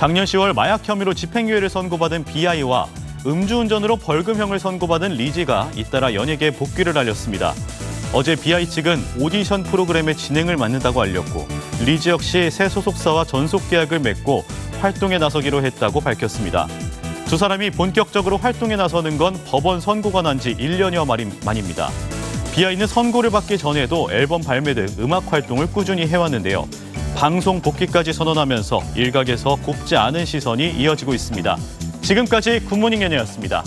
작년 10월 마약 혐의로 집행유예를 선고받은 BI와 음주운전으로 벌금형을 선고받은 리지가 잇따라 연예계에 복귀를 알렸습니다. 어제 BI 측은 오디션 프로그램의 진행을 맡는다고 알렸고 리지 역시 새 소속사와 전속 계약을 맺고 활동에 나서기로 했다고 밝혔습니다. 두 사람이 본격적으로 활동에 나서는 건 법원 선고가 난 지 1년여 만입니다. 비아이는 선고를 받기 전에도 앨범 발매 등 음악 활동을 꾸준히 해왔는데요. 방송 복귀까지 선언하면서 일각에서 곱지 않은 시선이 이어지고 있습니다. 지금까지 굿모닝 연예였습니다.